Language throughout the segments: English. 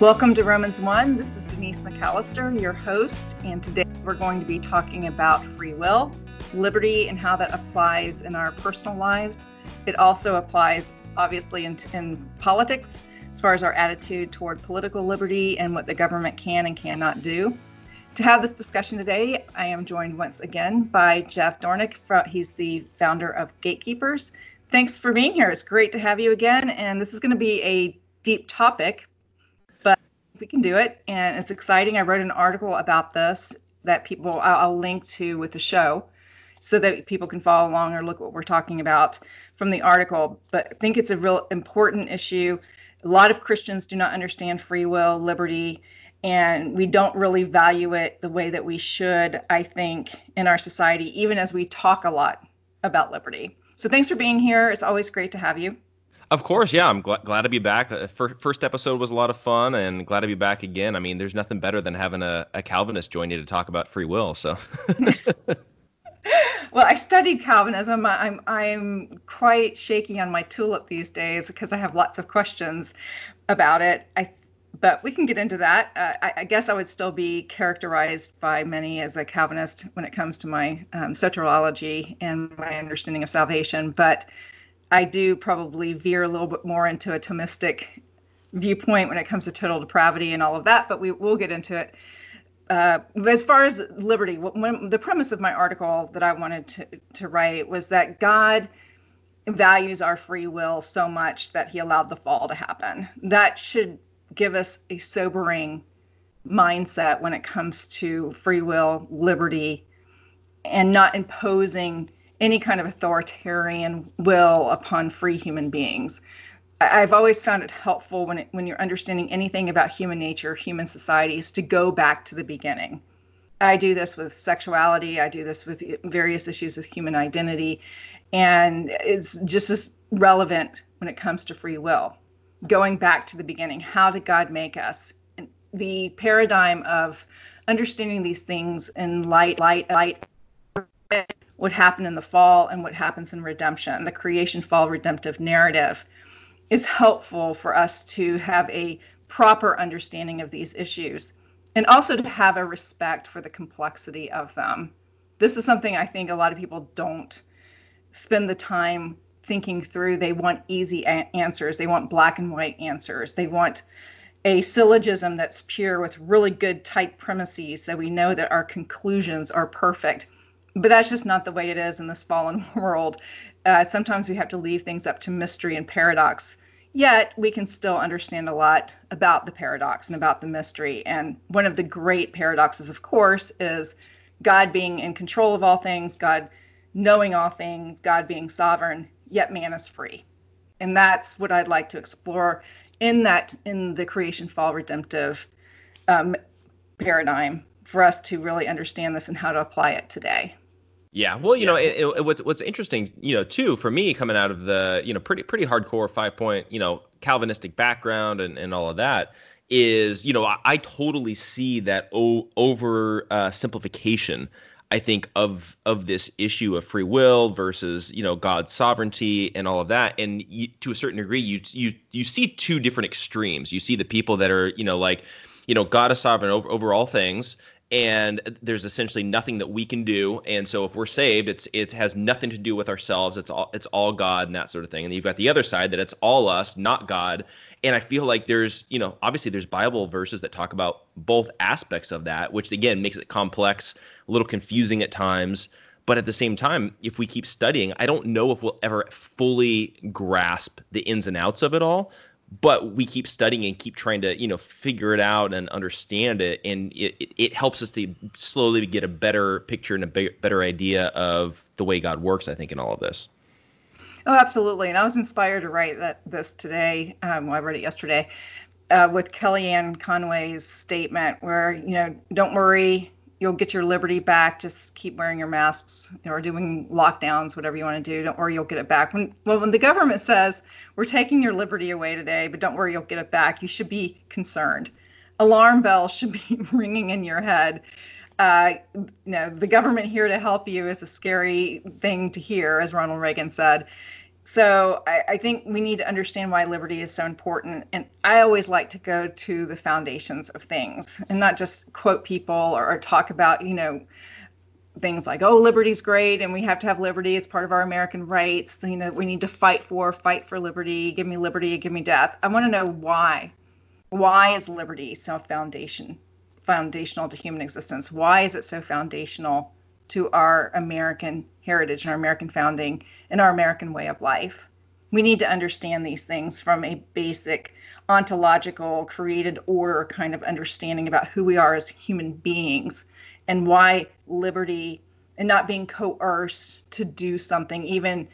Welcome to Romans 1. This is Denise McAllister, your host, and today we're going to be talking about free will, liberty, and how that applies in our personal lives. It also applies, obviously, in, in politics, as far as our attitude toward political liberty and what the government can and cannot do. To have this discussion today, I am joined once again by Jeff Dornik. He's the founder of Gatekeepers. Thanks for being here. It's great to have you again. And this is going to be a deep topic we can do it, and it's exciting. I wrote an article about this that people I'll, I'll link to with the show, so that people can follow along or look what we're talking about from the article. But I think it's a real important issue. A lot of Christians do not understand free will, liberty, and we don't really value it the way that we should, I think, in our society, even as we talk a lot about liberty. So thanks for being here. It's always great to have you. Of course, yeah. I'm glad, glad to be back. Uh, first episode was a lot of fun, and glad to be back again. I mean, there's nothing better than having a, a Calvinist join you to talk about free will. So. well, I studied Calvinism. I'm I'm quite shaky on my tulip these days because I have lots of questions about it. I, but we can get into that. Uh, I, I, guess I would still be characterized by many as a Calvinist when it comes to my um, soteriology and my understanding of salvation. But I do probably veer a little bit more into a Thomistic viewpoint when it comes to total depravity and all of that, but we will get into it. Uh, as far as liberty, when, the premise of my article that I wanted to, to write was that God values our free will so much that he allowed the fall to happen. That should give us a sobering mindset when it comes to free will, liberty, and not imposing any kind of authoritarian will upon free human beings. I've always found it helpful when it, when you're understanding anything about human nature, human societies, to go back to the beginning. I do this with sexuality. I do this with various issues with human identity, and it's just as relevant when it comes to free will. Going back to the beginning, how did God make us? And the paradigm of understanding these things in light, light, light what happened in the fall and what happens in redemption. The creation fall redemptive narrative is helpful for us to have a proper understanding of these issues and also to have a respect for the complexity of them. This is something I think a lot of people don't spend the time thinking through. They want easy a- answers, they want black and white answers, they want a syllogism that's pure with really good tight premises so we know that our conclusions are perfect but that's just not the way it is in this fallen world. Uh, sometimes we have to leave things up to mystery and paradox. Yet we can still understand a lot about the paradox and about the mystery. And one of the great paradoxes, of course, is God being in control of all things, God knowing all things, God being sovereign, yet man is free. And that's what I'd like to explore in that in the creation fall redemptive um, paradigm for us to really understand this and how to apply it today. Yeah, well, you yeah. know, it, it, what's what's interesting, you know, too, for me coming out of the, you know, pretty pretty hardcore five point, you know, Calvinistic background and, and all of that is, you know, I, I totally see that o- over uh, simplification I think of of this issue of free will versus you know God's sovereignty and all of that, and you, to a certain degree, you you you see two different extremes. You see the people that are you know like you know God is sovereign over, over all things, and there's essentially nothing that we can do. And so if we're saved it's it has nothing to do with ourselves. It's all it's all god and that sort of thing. And you've got the other side that it's all us not god. And i feel like there's you know obviously there's bible verses that talk about both aspects of that which again makes it complex a little confusing at times. But at the same time if we keep studying i don't know if we'll ever fully grasp the ins and outs of it all but we keep studying and keep trying to you know figure it out and understand it. And it, it, it helps us to slowly get a better picture and a be- better idea of the way god works i think in all of this. Oh absolutely. And i was inspired to write that this today. Um, well, i read it yesterday uh, with kellyanne conway's statement where you know don't worry you'll get your liberty back. Just keep wearing your masks or doing lockdowns, whatever you want to do, or you'll get it back. When well, when the government says we're taking your liberty away today, but don't worry, you'll get it back, you should be concerned. Alarm bells should be ringing in your head. Uh, you know, the government here to help you is a scary thing to hear, as Ronald Reagan said so I, I, think we need to understand why liberty is so important. And I always like to go to the foundations of things and not just quote people or, or talk about, you know, things like, oh, liberty's great and we have to have liberty. It's part of our American rights. You know, we need to fight for, fight for liberty. Give me liberty, give me death. I want to know why. Why is liberty so foundation foundational to human existence? Why is it so foundational to our American heritage and our American founding and our American way of life. We need to understand these things from a basic ontological, created order kind of understanding about who we are as human beings and why liberty and not being coerced to do something, even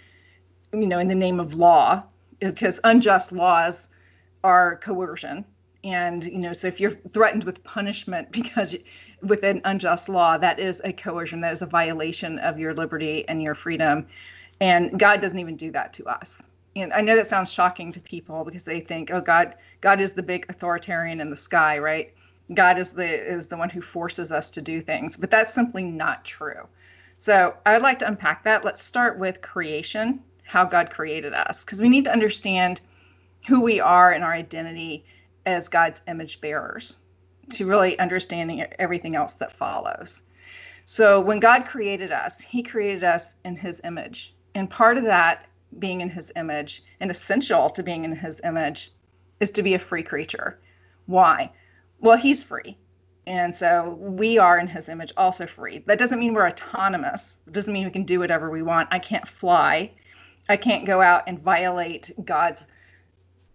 you know, in the name of law, because unjust laws are coercion. And you know, so if you're threatened with punishment because with an unjust law, that is a coercion, that is a violation of your liberty and your freedom. And God doesn't even do that to us. And I know that sounds shocking to people because they think, oh, God, God is the big authoritarian in the sky, right? God is the is the one who forces us to do things, but that's simply not true. So I would like to unpack that. Let's start with creation, how God created us, because we need to understand who we are and our identity as God's image bearers to really understanding everything else that follows. So when God created us, he created us in his image. And part of that being in his image and essential to being in his image is to be a free creature. Why? Well, he's free. And so we are in his image also free. That doesn't mean we're autonomous. It doesn't mean we can do whatever we want. I can't fly. I can't go out and violate God's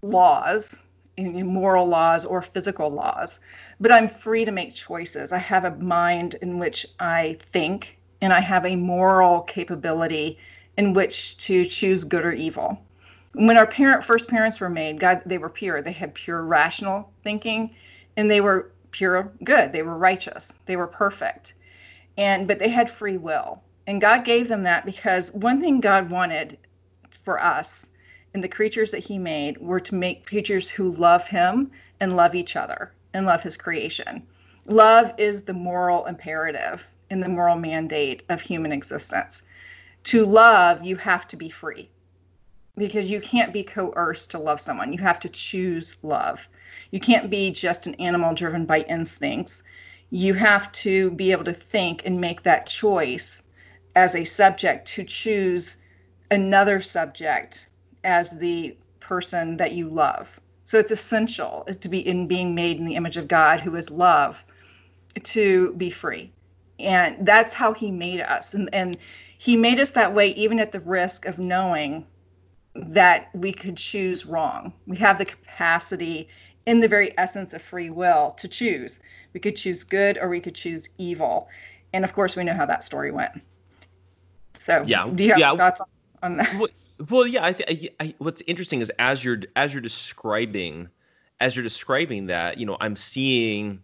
laws moral laws or physical laws, but I'm free to make choices. I have a mind in which I think, and I have a moral capability in which to choose good or evil. When our parent first parents were made, God, they were pure. They had pure rational thinking, and they were pure good. They were righteous. They were perfect, and but they had free will, and God gave them that because one thing God wanted for us and the creatures that he made were to make creatures who love him and love each other and love his creation. Love is the moral imperative and the moral mandate of human existence. To love, you have to be free because you can't be coerced to love someone. You have to choose love. You can't be just an animal driven by instincts. You have to be able to think and make that choice as a subject to choose another subject as the person that you love. So it's essential to be in being made in the image of God, who is love, to be free. And that's how he made us. And, and he made us that way, even at the risk of knowing that we could choose wrong. We have the capacity in the very essence of free will to choose. We could choose good or we could choose evil. And of course, we know how that story went. So, yeah, do you have yeah. thoughts on on that. Well, well yeah. I, th- I, I, what's interesting is as you're as you're describing, as you're describing that, you know, I'm seeing.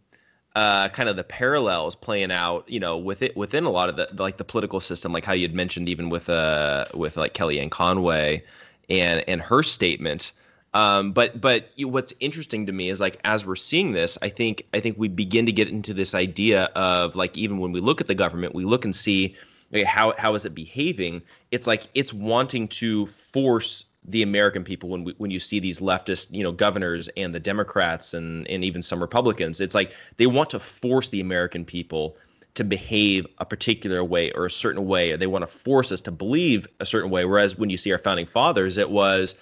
Uh, kind of the parallels playing out, you know, with it within a lot of the like the political system, like how you had mentioned, even with uh with like Kellyanne Conway, and and her statement. Um, but but what's interesting to me is like as we're seeing this, I think I think we begin to get into this idea of like even when we look at the government, we look and see how how is it behaving? It's like it's wanting to force the American people when we, when you see these leftist you know governors and the Democrats and and even some Republicans, it's like they want to force the American people to behave a particular way or a certain way, or they want to force us to believe a certain way. Whereas when you see our founding fathers, it was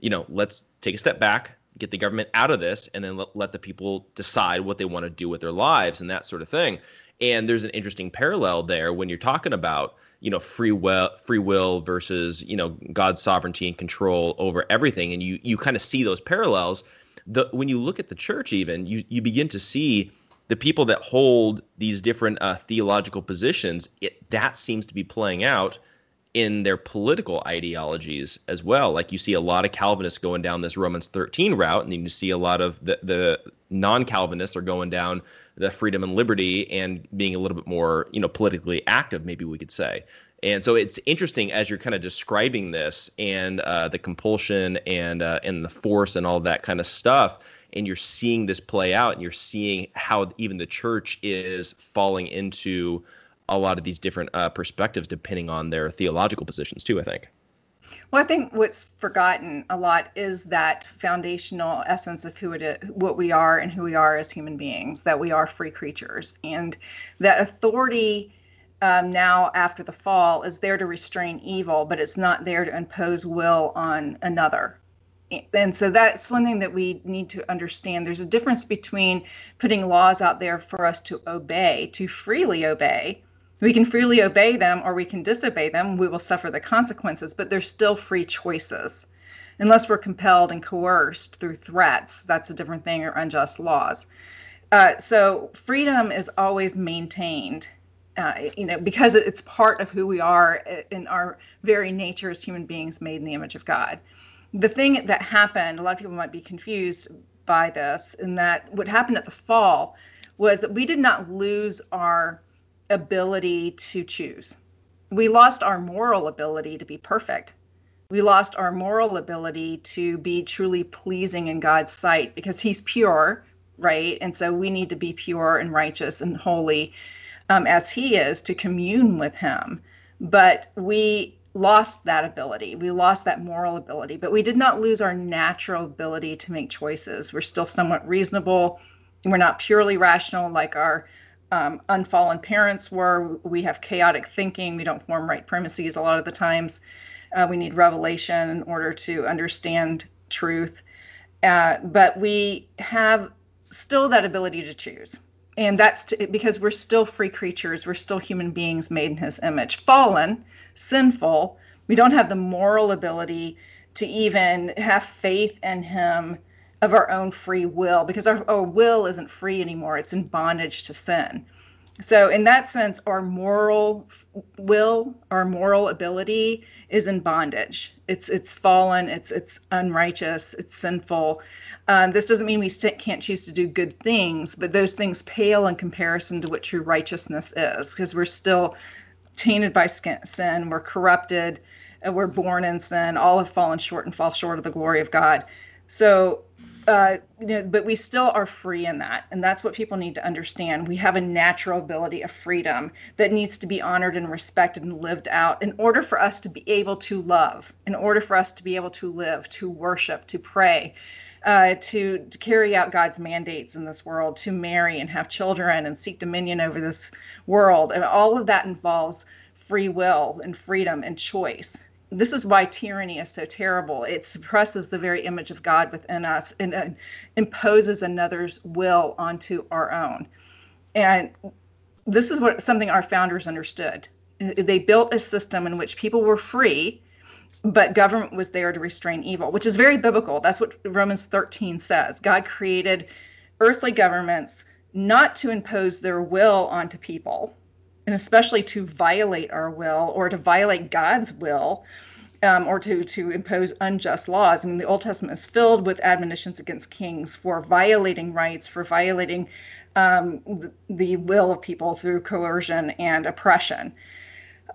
you know, let's take a step back, get the government out of this, and then let, let the people decide what they want to do with their lives and that sort of thing. And there's an interesting parallel there when you're talking about, you know, free will, free will versus, you know, God's sovereignty and control over everything. And you you kind of see those parallels. The when you look at the church, even you you begin to see the people that hold these different uh, theological positions. It that seems to be playing out in their political ideologies as well. Like you see a lot of Calvinists going down this Romans 13 route, and then you see a lot of the, the non-Calvinists are going down the freedom and liberty and being a little bit more, you know, politically active, maybe we could say. And so it's interesting as you're kind of describing this and uh, the compulsion and uh, and the force and all that kind of stuff, and you're seeing this play out, and you're seeing how even the church is falling into a lot of these different uh, perspectives depending on their theological positions too. I think. Well, I think what's forgotten a lot is that foundational essence of who it is, what we are, and who we are as human beings. That we are free creatures, and that authority um, now after the fall is there to restrain evil, but it's not there to impose will on another. And so that's one thing that we need to understand. There's a difference between putting laws out there for us to obey, to freely obey, we can freely obey them or we can disobey them. We will suffer the consequences, but they're still free choices. Unless we're compelled and coerced through threats, that's a different thing, or unjust laws. Uh, so freedom is always maintained, uh, you know, because it's part of who we are in our very nature as human beings made in the image of God. The thing that happened, a lot of people might be confused by this, and that what happened at the fall was that we did not lose our ability to choose. We lost our moral ability to be perfect. We lost our moral ability to be truly pleasing in God's sight because He's pure, right? And so we need to be pure and righteous and holy um, as He is to commune with Him. But we lost that ability. We lost that moral ability, but we did not lose our natural ability to make choices. We're still somewhat reasonable. We're not purely rational like our um, unfallen parents were. We have chaotic thinking. We don't form right premises a lot of the times. Uh, we need revelation in order to understand truth. Uh, but we have still that ability to choose. And that's to, because we're still free creatures. We're still human beings made in his image. Fallen, sinful. We don't have the moral ability to even have faith in him of our own free will because our, our will isn't free anymore it's in bondage to sin. So in that sense our moral will our moral ability is in bondage. It's it's fallen it's it's unrighteous it's sinful. Um, this doesn't mean we can't choose to do good things but those things pale in comparison to what true righteousness is because we're still tainted by sin we're corrupted and we're born in sin all have fallen short and fall short of the glory of god. So uh, you know, but we still are free in that. And that's what people need to understand. We have a natural ability of freedom that needs to be honored and respected and lived out in order for us to be able to love, in order for us to be able to live, to worship, to pray. Uh, to, to carry out God's mandates in this world, to marry and have children and seek dominion over this world. And all of that involves free will and freedom and choice this is why tyranny is so terrible. It suppresses the very image of God within us and uh, imposes another's will onto our own. And this is what something our founders understood. They built a system in which people were free, but government was there to restrain evil, which is very biblical. That's what Romans 13 says. God created earthly governments not to impose their will onto people, and especially to violate our will or to violate God's will um, or to to impose unjust laws. I mean, the Old Testament is filled with admonitions against kings for violating rights, for violating um, the, the, will of people through coercion and oppression.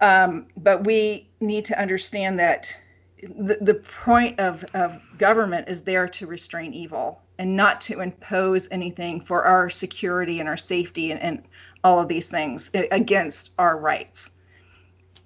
Um, but we need to understand that the, the point of, of government is there to restrain evil and not to impose anything for our security and our safety and, and all of these things against our rights.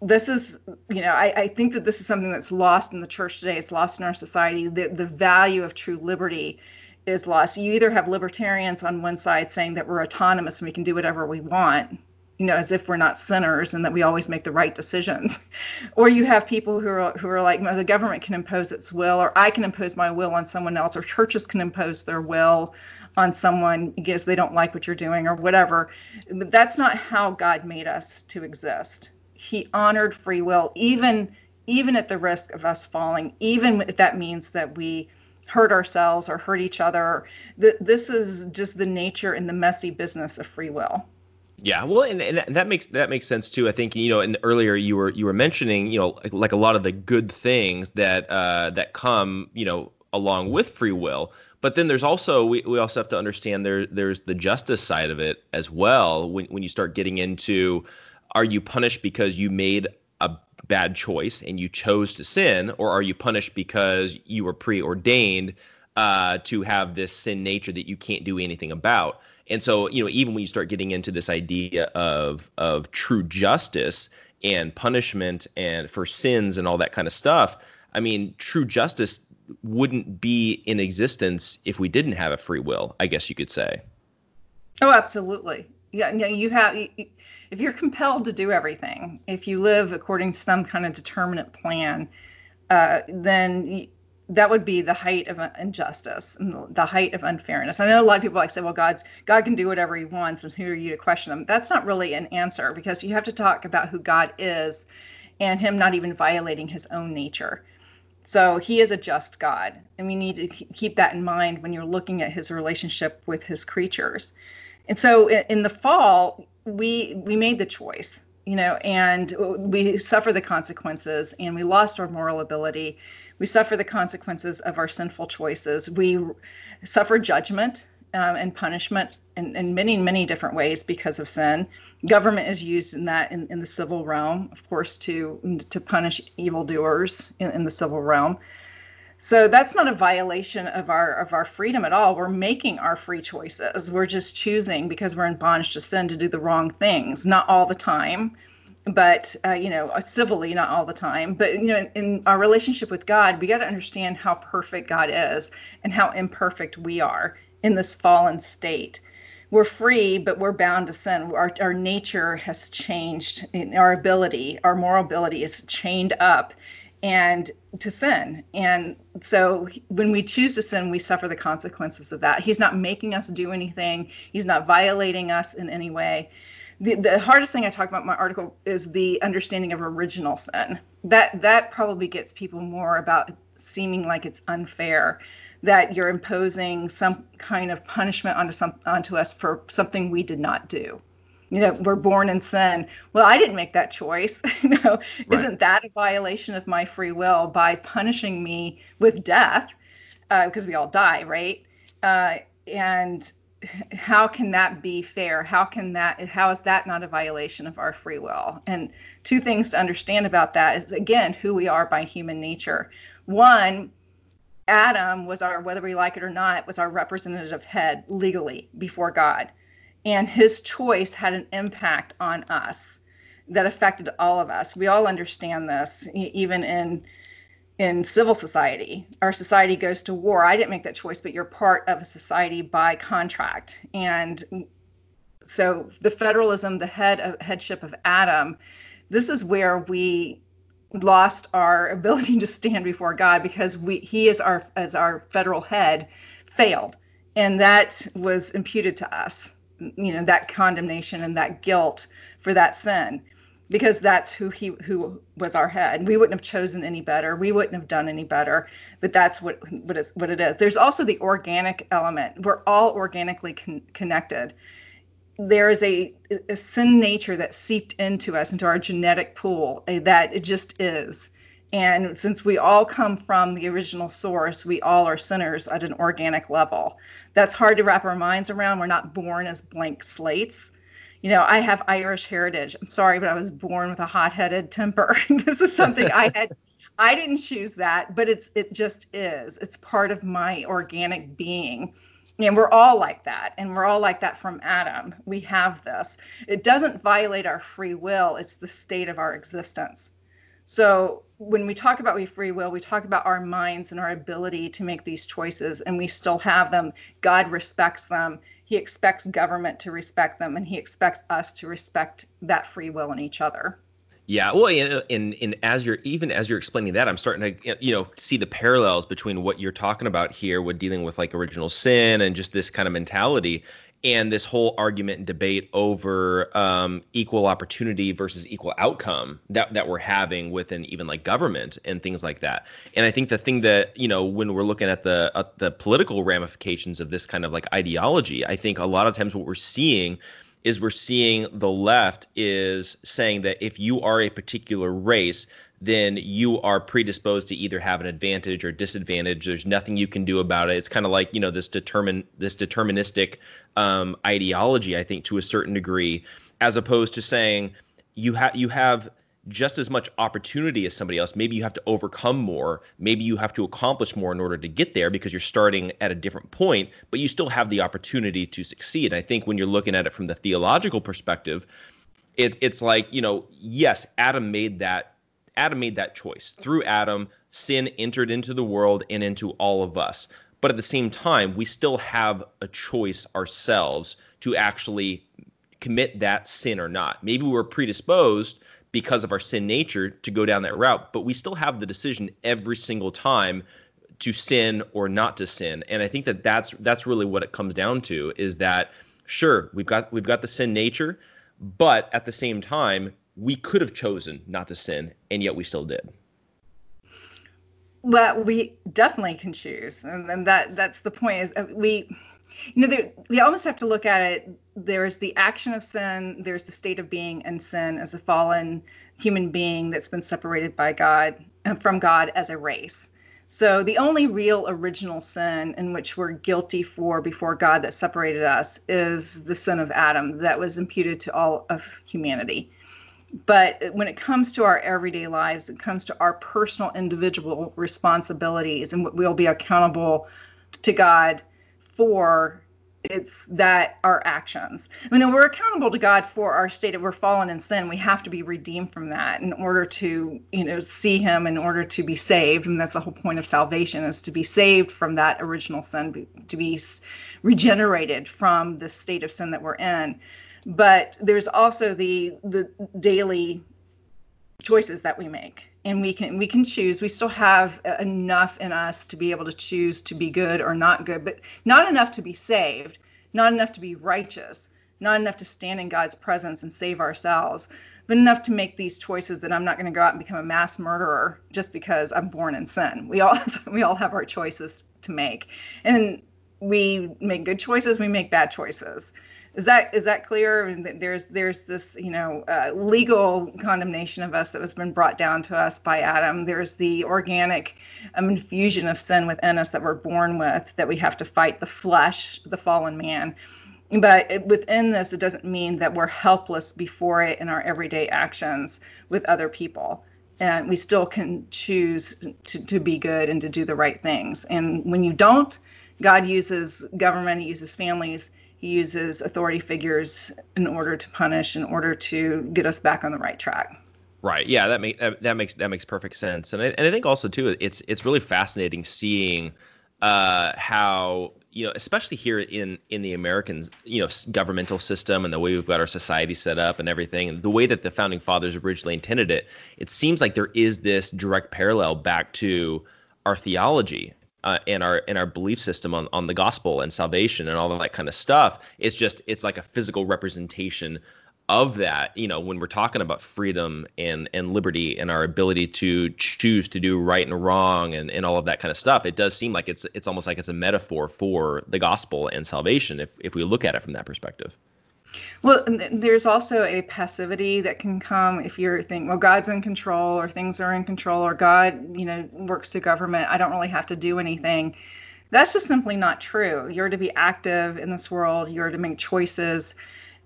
This is you know I, I, think that this is something that's lost in the church today. It's lost in our society. The, the value of true liberty is lost. You either have libertarians on one side saying that we're autonomous and we can do whatever we want you know as if we're not sinners and that we always make the right decisions or you have people who are who are like the government can impose its will or i can impose my will on someone else or churches can impose their will on someone because they don't like what you're doing or whatever that's not how god made us to exist he honored free will even even at the risk of us falling even if that means that we hurt ourselves or hurt each other this is just the nature and the messy business of free will yeah, well, and, and that makes that makes sense too. I think you know, and earlier you were you were mentioning you know like, like a lot of the good things that uh, that come you know along with free will. But then there's also we, we also have to understand there there's the justice side of it as well. When when you start getting into are you punished because you made a bad choice and you chose to sin, or are you punished because you were preordained uh, to have this sin nature that you can't do anything about? And so, you know, even when you start getting into this idea of of true justice and punishment and for sins and all that kind of stuff, I mean, true justice wouldn't be in existence if we didn't have a free will, I guess you could say. Oh, absolutely yeah, you have if you're compelled to do everything, if you live according to some kind of determinate plan, uh, then that would be the height of injustice and the height of unfairness. I know a lot of people like say, well, God's God can do whatever He wants, and who are you to question Him? That's not really an answer because you have to talk about who God is, and Him not even violating His own nature. So He is a just God, and we need to keep that in mind when you're looking at His relationship with His creatures. And so in, the fall we we made the choice you know and we suffer the consequences and we lost our moral ability. We suffer the consequences of our sinful choices. We suffer judgment um, and punishment in, in many many different ways because of sin government is used in that in, in the civil realm of course to to punish evildoers in, in the civil realm so that's not a violation of our of our freedom at all. We're making our free choices. We're just choosing because we're in bondage to sin to do the wrong things. Not all the time, but uh, you know, civilly, not all the time. But you know, in, in our relationship with God, we got to understand how perfect God is and how imperfect we are in this fallen state. We're free, but we're bound to sin. Our, our nature has changed. Our ability, our moral ability is chained up and to sin. And so when we choose to sin, we suffer the consequences of that. He's not making us do anything, He's not violating us in any way. The, the hardest thing I talk about in my article is the understanding of original sin. That that probably gets people more about seeming like it's unfair that you're imposing some kind of punishment onto some onto us for something we did not do. You know we're born in sin. Well i didn't make that choice you know. Right. isn't that a violation of my free will by punishing me with death because uh, we all die right? Uh, and how can that be fair? How can that how is that not a violation of our free will? And two things to understand about that is again who we are by human nature. One adam was our whether we like it or not was our representative head legally before god and his choice had an impact on us that affected all of us. We all understand this, even in in civil society. Our society goes to war. I didn't make that choice, but you're part of a society by contract. And so the federalism, the head of headship of Adam, this is where we lost our ability to stand before God because we he is our as our federal head failed. And that was imputed to us you know that condemnation and that guilt for that sin because that's who he who was our head. We wouldn't have chosen any better. We wouldn't have done any better but that's what what is what it is. There's also the organic element. We're all organically con- connected there is a, a sin nature that seeped into us into our genetic pool eh, that it just is and since we all come from the original source, we all are sinners at an organic level. That's hard to wrap our minds around. We're not born as blank slates. You know, I have Irish heritage. I'm sorry, but I was born with a hot-headed temper. this is something I had I didn't choose that, but it's it just is. It's part of my organic being. And we're all like that. And we're all like that from Adam. We have this. It doesn't violate our free will, it's the state of our existence. So when we talk about we free will, we talk about our minds and our ability to make these choices, and we still have them. God respects them. He expects government to respect them, and he expects us to respect that free will in each other. Yeah, well, and, and and as you're even as you're explaining that, I'm starting to you know see the parallels between what you're talking about here with dealing with like original sin and just this kind of mentality, and this whole argument and debate over um, equal opportunity versus equal outcome that that we're having within even like government and things like that. And I think the thing that you know when we're looking at the uh, the political ramifications of this kind of like ideology, I think a lot of times what we're seeing is we're seeing the left is saying that if you are a particular race, then you are predisposed to either have an advantage or disadvantage. There's nothing you can do about it. It's kind of like you know this determine this deterministic um, ideology, I think, to a certain degree, as opposed to saying you have you have just as much opportunity as somebody else. Maybe you have to overcome more. Maybe you have to accomplish more in order to get there because you're starting at a different point, but you still have the opportunity to succeed. I think when you're looking at it from the theological perspective, it, it's like, you know, yes, Adam made that Adam made that choice. Through Adam, sin entered into the world and into all of us. But at the same time, we still have a choice ourselves to actually commit that sin or not. Maybe we're predisposed because of our sin nature to go down that route, but we still have the decision every single time to sin or not to sin. And I think that that's that's really what it comes down to is that sure, we've got we've got the sin nature, but at the same time, we could have chosen not to sin and yet we still did. Well, we definitely can choose. And, and that that's the point is uh, we you know, we almost have to look at it. There's the action of sin, there's the state of being in sin as a fallen human being that's been separated by God from God as a race. So the only real original sin in which we're guilty for before God that separated us is the sin of Adam that was imputed to all of humanity. But when it comes to our everyday lives, it comes to our personal individual responsibilities and what we'll be accountable to God for it's that our actions. I mean, we're accountable to God for our state of we're fallen in sin. We have to be redeemed from that in order to, you know, see Him, in order to be saved. And that's the whole point of salvation is to be saved from that original sin, to be regenerated from the state of sin that we're in. But there's also the the daily choices that we make and we can we can choose. We still have enough in us to be able to choose to be good or not good but not enough to be saved not enough to be righteous not enough to stand in god's presence and save ourselves but enough to make these choices that i'm not going to go out and become a mass murderer just because i'm born in sin. We all we all have our choices to make. And we make good choices we make bad choices is that is that clear? There's there's this you know uh, legal condemnation of us that has been brought down to us by Adam. There's the organic um, infusion of sin within us that we're born with that we have to fight the flesh, the fallen man. But within this, it doesn't mean that we're helpless before it in our everyday actions with other people and we still can choose to, to be good and to do the right things. And when you don't, God uses government, He uses families, he uses authority figures in order to punish, in order to get us back on the right track. Right. Yeah. That makes that makes that makes perfect sense. And I, and I think also too, it's it's really fascinating seeing uh, how you know, especially here in in the American you know governmental system and the way we've got our society set up and everything, and the way that the founding fathers originally intended it, it seems like there is this direct parallel back to our theology uh, and our and our belief system on on the gospel and salvation and all of that kind of stuff. It's just it's like a physical representation of that. You know, when we're talking about freedom and and liberty and our ability to choose to do right and wrong and and all of that kind of stuff, it does seem like it's it's almost like it's a metaphor for the gospel and salvation if if we look at it from that perspective. Well, there's also a passivity that can come if you're thinking, well, God's in control or things are in control or God, you know, works through government. I don't really have to do anything. That's just simply not true. You're to be active in this world. You're to make choices.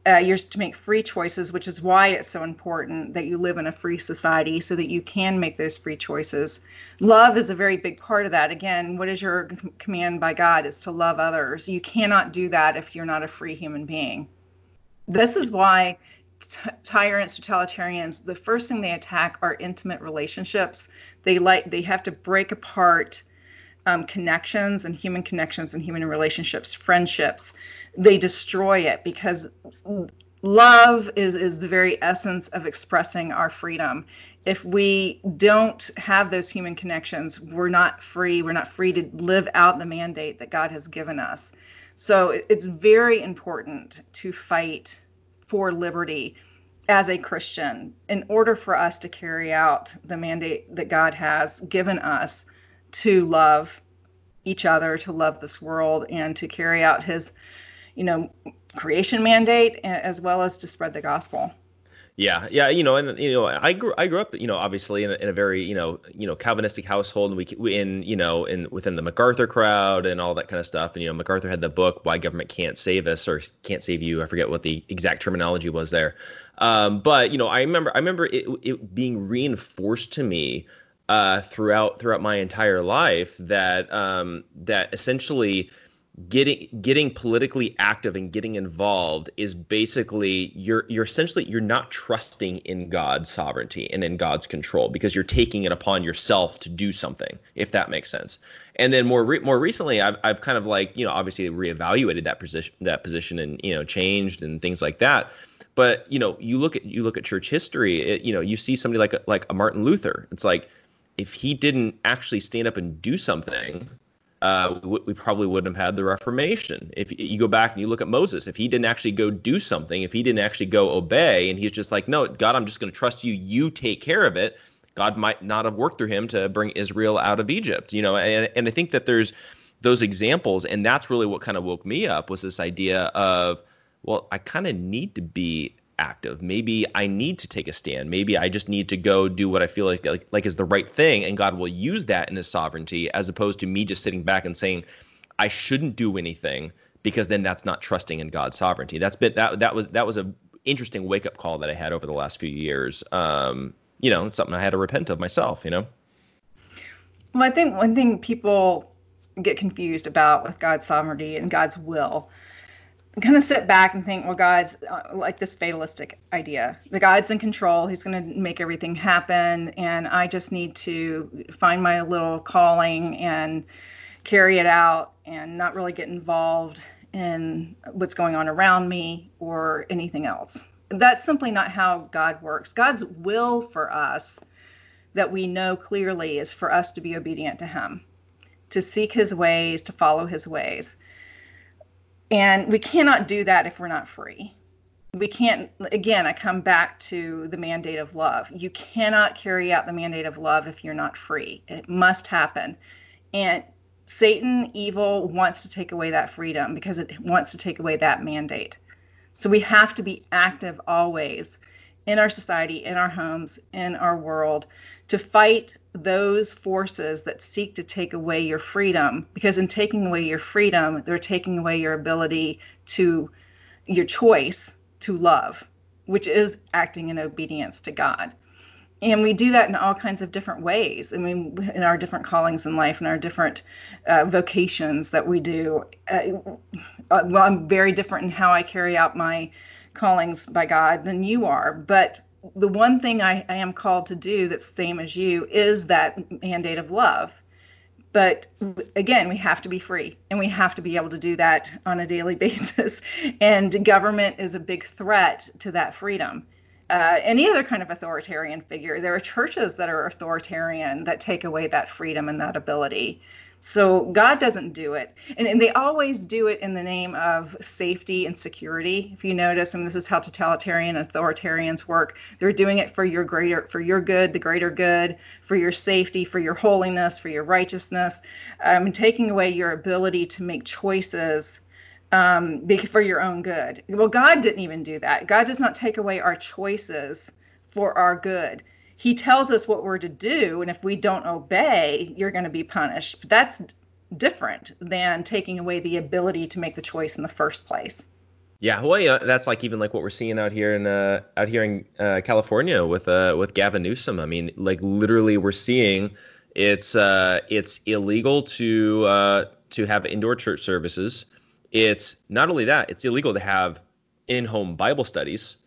uh, you're to make free choices, which is why it's so important that you live in a free society so that you can make those free choices. Love is a very big part of that. Again, what is your command by God? Is to love others. You cannot do that if you're not a free human being. This is why t- tyrants, totalitarians, the first thing they attack are intimate relationships. They like they have to break apart um, connections and human connections and human relationships, friendships. They destroy it because love is is the very essence of expressing our freedom. If we don't have those human connections we're not free. We're not free to live out the mandate that god has given us so it's very important to fight for liberty as a christian in order for us to carry out the mandate that god has given us to love each other to love this world and to carry out his you know, creation mandate as well as to spread the gospel. Yeah, yeah, you know, and you know, I grew, I grew up, you know, obviously in a, in a very, you know, you know, Calvinistic household, and we, we in, you know, in within the MacArthur crowd and all that kind of stuff. And you know, MacArthur had the book "Why Government Can't Save Us" or "Can't Save You." I forget what the exact terminology was there. Um, but you know, I remember, I remember it, it being reinforced to me uh, throughout throughout my entire life that um, that essentially getting getting politically active and getting involved is basically you're you're essentially you're not trusting in God's sovereignty and in God's control because you're taking it upon yourself to do something if that makes sense. And then more re- more recently I've I've kind of like, you know, obviously reevaluated that position that position and, you know, changed and things like that. But, you know, you look at you look at church history, it, you know, you see somebody like a, like a Martin Luther. It's like if he didn't actually stand up and do something uh, we, we, probably wouldn't have had the Reformation. If you go back and you look at Moses, if he didn't actually go do something, if he didn't actually go obey, and he's just like, no, God, I'm just going to trust you, you take care of it, God might not have worked through him to bring Israel out of Egypt. You know, and, and I think that there's those examples, and that's really what kind of woke me up was this idea of, well, I kind of need to be active. Maybe I need to take a stand. Maybe I just need to go do what I feel like, like like is the right thing, and God will use that in His sovereignty, as opposed to me just sitting back and saying, I shouldn't do anything because then that's not trusting in God's sovereignty. That's been that that was that was a interesting wake up call that I had over the last few years. Um, you know, it's something I had to repent of myself. You know. Well, I think one thing people get confused about with God's sovereignty and God's will kind of sit back and think, well, God's uh, like this fatalistic idea. The God's in control. He's going to make everything happen. And I just need to find my little calling and carry it out and not really get involved in what's going on around me or anything else. That's simply not how God works. God's will for us that we know clearly is for us to be obedient to Him, to seek His ways, to follow His ways and we cannot do that if we're not free. We can't, again, I come back to the mandate of love. You cannot carry out the mandate of love if you're not free. It must happen. And Satan, evil, wants to take away that freedom because it wants to take away that mandate. So we have to be active always in our society, in our homes, in our world to fight those forces that seek to take away your freedom because in taking away your freedom they're taking away your ability to your choice to love which is acting in obedience to god. And we do that in all kinds of different ways. I mean in our different callings in life and our different uh, vocations that we do uh, well i'm very different in how i carry out my callings by god than you are but the one thing I, I, am called to do that's same as you is that mandate of love. But again, we have to be free and we have to be able to do that on a daily basis. And government is a big threat to that freedom. Uh, any other kind of authoritarian figure, there are churches that are authoritarian that take away that freedom and that ability. So God doesn't do it. And, and, they always do it in the name of safety and security. If you notice, and this is how totalitarian authoritarians work, they're doing it for your greater for your good, the greater good, for your safety, for your holiness, for your righteousness, um, and taking away your ability to make choices um, for your own good. Well, God didn't even do that. God does not take away our choices for our good he tells us what we're to do and if we don't obey you're going to be punished but that's different than taking away the ability to make the choice in the first place Yeah, well, yeah, that's like even like what we're seeing out here in uh, out here in uh, California with uh, with Gavin Newsom. I mean, like literally, we're seeing it's uh, it's illegal to uh, to have indoor church services. It's not only that; it's illegal to have in-home Bible studies.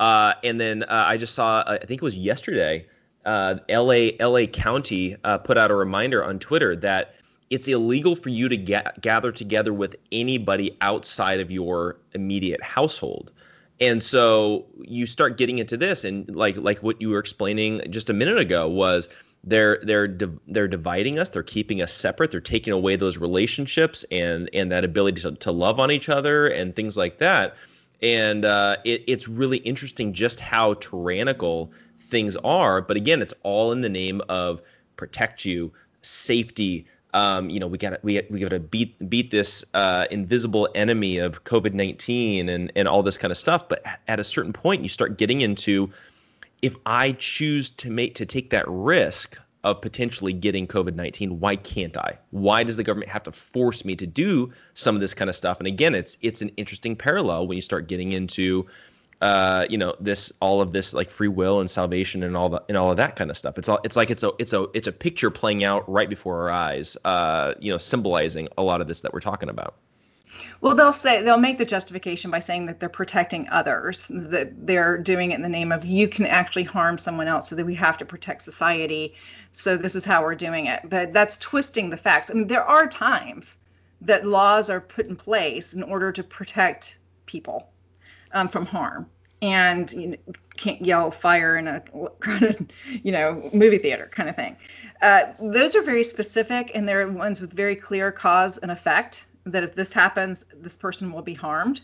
Uh, and then uh, I just saw, I think it was yesterday, uh, LA LA County uh, put out a reminder on Twitter that it's illegal for you to ga- gather together with anybody outside of your immediate household. And so you start getting into this, and like like what you were explaining just a minute ago was they're they're they're dividing us, they're keeping us separate, they're taking away those relationships and and that ability to, to love on each other and things like that. And uh, it, it's really interesting just how tyrannical things are. But again, it's all in the name of protect you, safety, um, you know, we got we we got to beat beat this uh, invisible enemy of COVID nineteen and and all this kind of stuff. But at a certain point, you start getting into if I choose to make to take that risk of potentially getting COVID nineteen, why can't I? Why does the government have to force me to do some of this kind of stuff? And again, it's it's an interesting parallel when you start getting into uh, you know this all of this like free will and salvation and all the and all of that kind of stuff. It's all it's like it's a it's a it's a picture playing out right before our eyes. Uh, you know, symbolizing a lot of this that we're talking about. Well, they'll say they'll make the justification by saying that they're protecting others, that they're doing it in the name of you can actually harm someone else, so that we have to protect society. So this is how we're doing it. But that's twisting the facts. I mean, there are times that laws are put in place in order to protect people um, from harm and you know, can't yell fire in a you know movie theater kind of thing uh, those are very specific and they're ones with very clear cause and effect that if this happens this person will be harmed.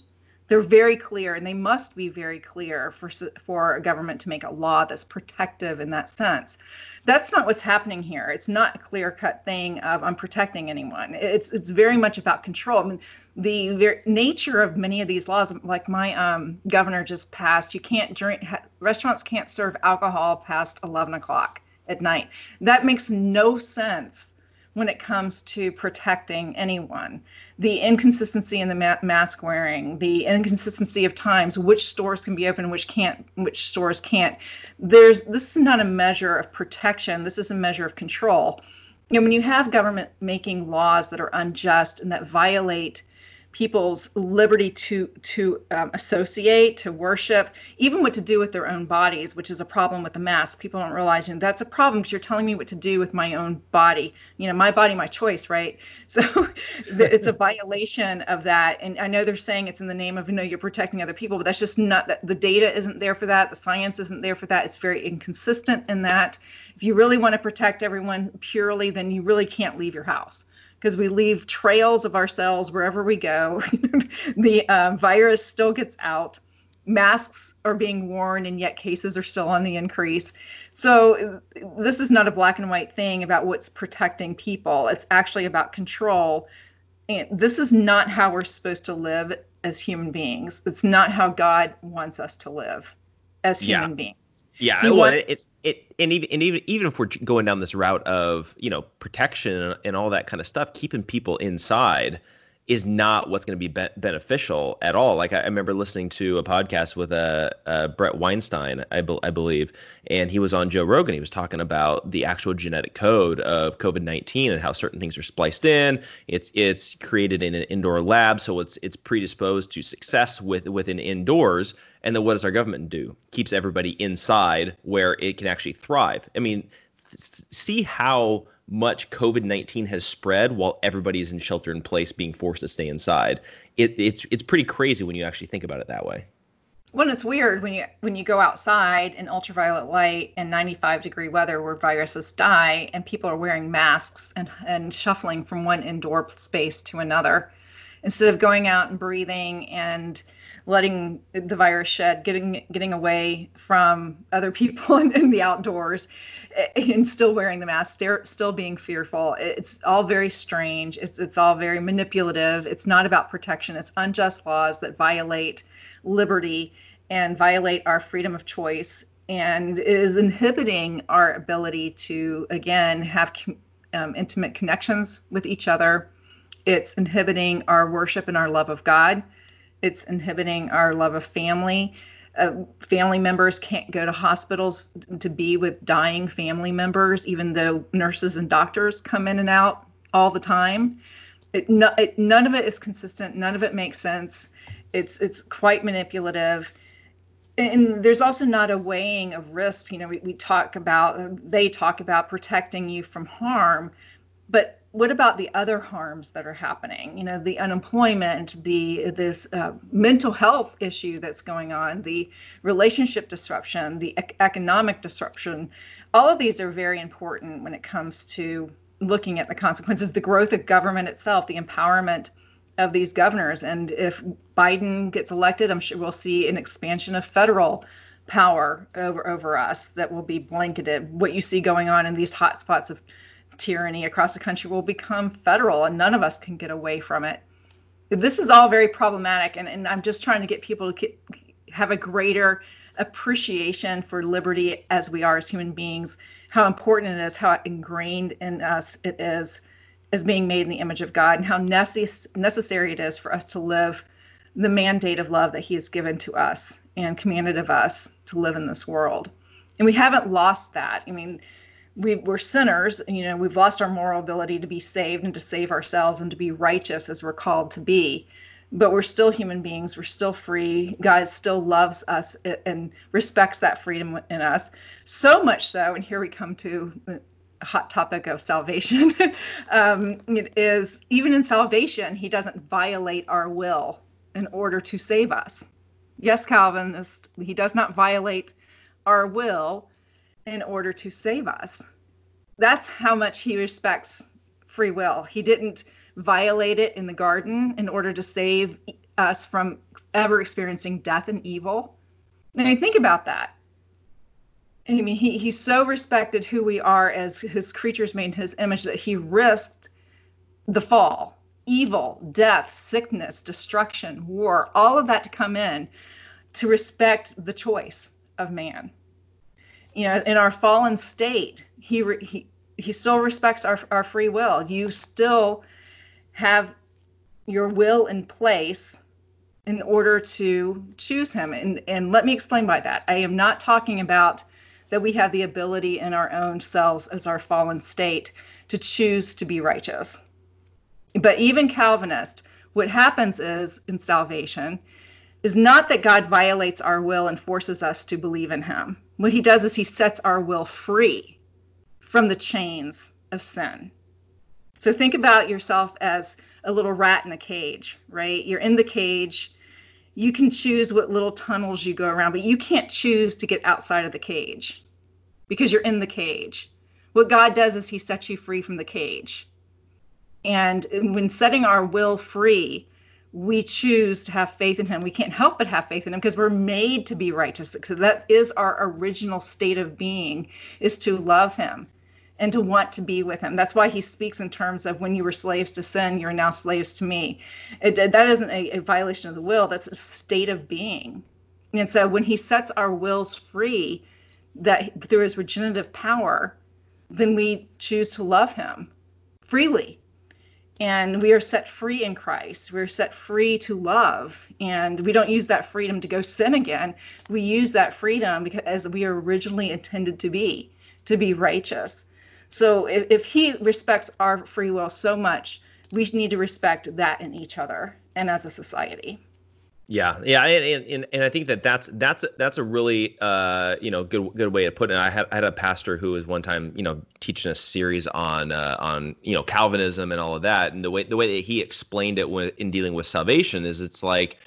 They're very clear and they must be very clear for for a government to make a law that's protective in that sense. That's not what's happening here. It's not a clear cut thing of i'm protecting anyone. It's it's very much about control. I mean the nature of many of these laws like my um, governor just passed you can't drink ha- restaurants can't serve alcohol past 11 o'clock at night. That makes no sense when it comes to protecting anyone. The inconsistency in the ma- mask wearing, the inconsistency of times, which stores can be open, which can't, which stores can't. There's this is not a measure of protection. This is a measure of control. And when you have government making laws that are unjust and that violate people's liberty to to um, associate, to worship, even what to do with their own bodies, which is a problem with the mask. People don't realize, you know, that's a problem because you're telling me what to do with my own body. You know, my body, my choice, right? So it's a violation of that. And I know they're saying it's in the name of, you know, you're protecting other people, but that's just not that the data isn't there for that. The science isn't there for that. It's very inconsistent in that. If you really want to protect everyone purely, then you really can't leave your house because we leave trails of ourselves wherever we go. the uh, virus still gets out. Masks are being worn, and yet cases are still on the increase. So, this is not a black and white thing about what's protecting people. It's actually about control. And this is not how we're supposed to live as human beings. It's not how God wants us to live as human yeah. beings. Yeah, well, wants, it, it, and even and even even if we're going down this route of you know protection and all that kind of stuff, keeping people inside is not what's going to be, be beneficial at all. Like I, I, remember listening to a podcast with uh, uh, Bret Weinstein, I, be, I believe, and he was on Joe Rogan. He was talking about the actual genetic code of COVID nineteen and how certain things are spliced in. It's it's created in an indoor lab, so it's it's predisposed to success with within indoors. And then what does our government do? Keeps everybody inside where it can actually thrive. I mean, see how much COVID nineteen has spread while everybody is in shelter in place, being forced to stay inside. It, it's it's pretty crazy when you actually think about it that way. Well, it's weird when you when you go outside in ultraviolet light and 95 degree weather where viruses die, and people are wearing masks and and shuffling from one indoor space to another, instead of going out and breathing and letting the virus shed, getting getting away from other people in, in the outdoors, eh, and still wearing the mask, still, being fearful. It's all very strange. It's it's all very manipulative. It's not about protection. It's unjust laws that violate liberty and violate our freedom of choice, and is inhibiting our ability to again have um, intimate connections with each other. It's inhibiting our worship and our love of God It's inhibiting our love of family. Uh, family members can't go to hospitals to be with dying family members, even though nurses and doctors come in and out all the time. It, no, it, none of it is consistent. None of it makes sense. It's it's quite manipulative and there's also not a weighing of risk you know we, we talk about they talk about protecting you from harm but what about the other harms that are happening you know the unemployment the this uh, mental health issue that's going on the relationship disruption the ec- economic disruption all of these are very important when it comes to looking at the consequences the growth of government itself the empowerment of these governors. And if Biden gets elected, I'm sure we'll see an expansion of federal power over over us that will be blanketed. What you see going on in these hotspots of tyranny across the country will become federal, and none of us can get away from it. This is all very problematic, and, and I'm just trying to get people to have a greater appreciation for liberty as we are as human beings, how important it is, how ingrained in us it is as being made in the image of God and how necess- necessary it is for us to live the mandate of love that He has given to us and commanded of us to live in this world. And we haven't lost that. I mean, we, we're sinners, you know, we've lost our moral ability to be saved and to save ourselves and to be righteous as we're called to be. But we're still human beings. We're still free. God still loves us and respects that freedom in us. So much so, and here we come to the hot topic of salvation um, is even in salvation, he doesn't violate our will in order to save us. Yes, Calvinist, he does not violate our will in order to save us. That's how much he respects free will. He didn't violate it in the garden in order to save us from ever experiencing death and evil. I mean, think about that. I mean, he, he so respected who we are as his creatures made in his image that he risked the fall, evil, death, sickness, destruction, war, all of that to come in to respect the choice of man. You know, in our fallen state, he he he still respects our our free will. You still have your will in place in order to choose him. And and let me explain by that. I am not talking about that we have the ability in our own selves as our fallen state to choose to be righteous. But even Calvinist, what happens is in salvation is not that God violates our will and forces us to believe in him. What he does is he sets our will free from the chains of sin. So think about yourself as a little rat in a cage, right? You're in the cage you can choose what little tunnels you go around, but you can't choose to get outside of the cage because you're in the cage. What God does is He sets you free from the cage. And when setting our will free, we choose to have faith in Him. We can't help but have faith in Him because we're made to be righteous. Because that is our original state of being, is to love Him and to want to be with him. That's why he speaks in terms of when you were slaves to sin, you're now slaves to me. It, that isn't a, a violation of the will, that's a state of being. And so when he sets our wills free, that through his regenerative power, then we choose to love him freely. And we are set free in Christ. We're set free to love. And we don't use that freedom to go sin again. We use that freedom because as we are originally intended to be, to be righteous. So if, if he respects our free will so much, we need to respect that in each other and as a society. Yeah, yeah, and, and, and I think that that's that's that's a really uh, you know good good way to put it. I had, I had a pastor who was one time you know teaching a series on uh, on you know Calvinism and all of that, and the way the way that he explained it when, in dealing with salvation is it's like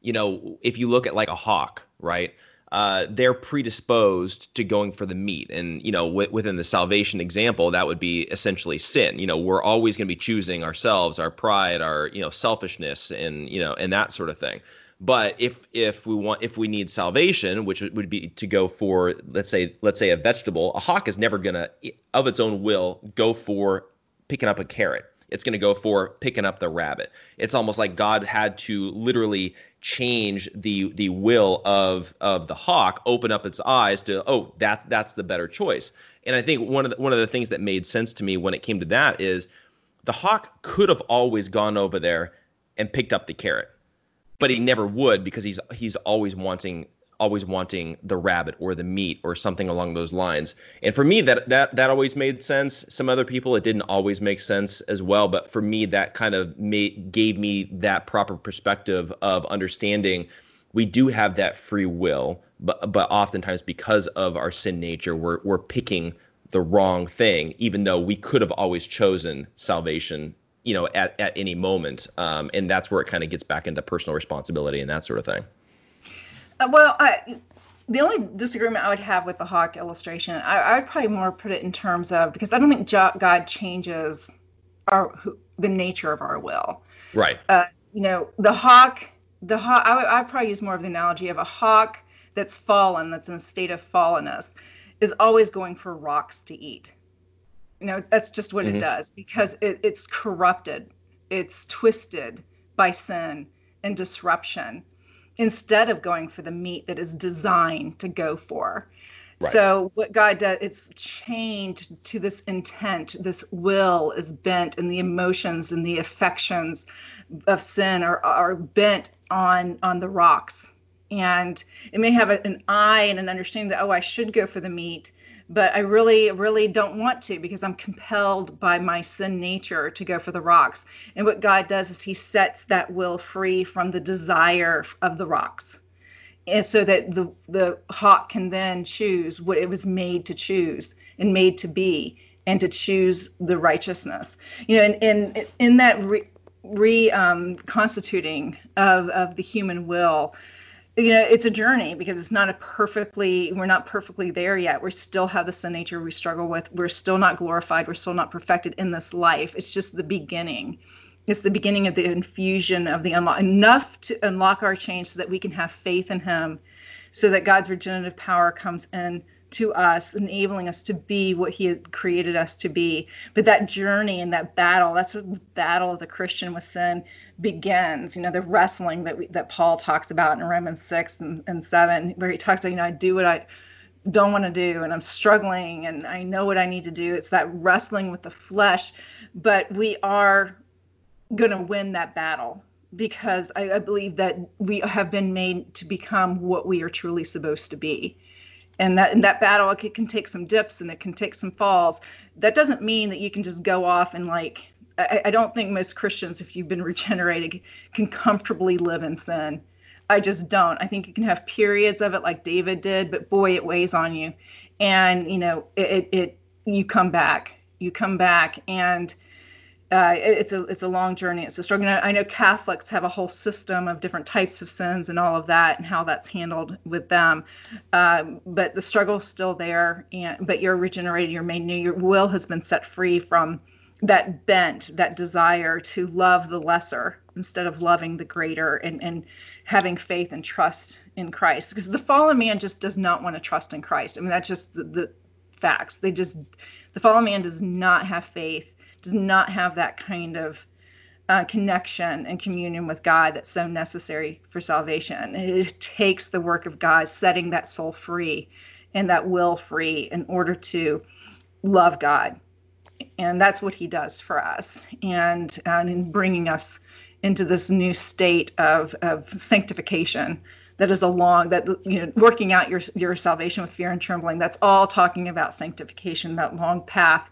you know if you look at like a hawk, right? uh, they're predisposed to going for the meat. And, you know, w- within the salvation example, that would be essentially sin. You know, we're always going to be choosing ourselves, our pride, our, you know, selfishness and, you know, and that sort of thing. But if if we want if we need salvation, which would be to go for let's say let's say a vegetable, a hawk is never gonna of its own will go for picking up a carrot it's going to go for picking up the rabbit. It's almost like God had to literally change the the will of of the hawk, open up its eyes to oh that's that's the better choice. And I think one of the, one of the things that made sense to me when it came to that is the hawk could have always gone over there and picked up the carrot. But he never would because he's he's always wanting always wanting the rabbit or the meat or something along those lines. And for me, that that that always made sense. Some other people, it didn't always make sense as well. But for me, that kind of made gave me that proper perspective of understanding we do have that free will, but but oftentimes because of our sin nature, we're we're picking the wrong thing, even though we could have always chosen salvation you know at, at any moment um, and that's where it kind of gets back into personal responsibility and that sort of thing Uh, well, I, the only disagreement I would have with the hawk illustration, I, I would probably more put it in terms of because I don't think God changes our who, the nature of our will. right Uh, you know, the hawk, the hawk. I would I'd probably use more of the analogy of a hawk that's fallen, that's in a state of fallenness, is always going for rocks to eat. You know, that's just what Mhm. it does because it, it's corrupted, it's twisted by sin and disruption instead of going for the meat that is designed to go for. Right. So what God does, it's chained to this intent. This will is bent, and the emotions and the affections of sin are, are bent on on the rocks. And it may have an eye and an understanding that oh, I should go for the meat, but I really, really don't want to because I'm compelled by my sin nature to go for the rocks. And what God does is He sets that will free from the desire of the rocks and so that the the hawk can then choose what it was made to choose and made to be and to choose the righteousness you know and in in that re, re um, of of the human will you know it's a journey because it's not a perfectly we're not perfectly there yet. We still have the sin nature we struggle with. We're still not glorified. We're still not perfected in this life. It's just the beginning. It's the beginning of the infusion of the unlock enough to unlock our change so that we can have faith in him so that god's regenerative power comes in to us enabling us to be what he had created us to be. But that journey and that battle that's what the battle of the christian with sin begins. You know the wrestling that we, that paul talks about in romans 6 and, and 7 where he talks about you know i do what i don't want to do and i'm struggling and i know what i need to do. It's that wrestling with the flesh. But we are going to win that battle because I, I believe that we have been made to become what we are truly supposed to be and that in that battle it can take some dips and it can take some falls. That doesn't mean that you can just go off and like I, I don't think most christians if you've been regenerated can comfortably live in sin. I just don't. I think you can have periods of it like david did but boy it weighs on you. And you know it, it, it you come back. You come back and uh, it- it's a it's a long journey. It's a struggle. And I I know Catholics have a whole system of different types of sins and all of that, and how that's handled with them. Um, but the struggle's still there. And but you're regenerated. You're made new. Your will has been set free from that bent, that desire to love the lesser instead of loving the greater, and and having faith and trust in Christ. Because the fallen man just does not want to trust in Christ. I mean, that's just the, the facts. They just the fallen man does not have faith does not have that kind of uh, connection and communion with God that's so necessary for salvation. It takes the work of God setting that soul free and that will free in order to love God. And that's what he does for us. And, and in bringing us into this new state of, of sanctification that is along that you know working out your your salvation with fear and trembling that's all talking about sanctification that long path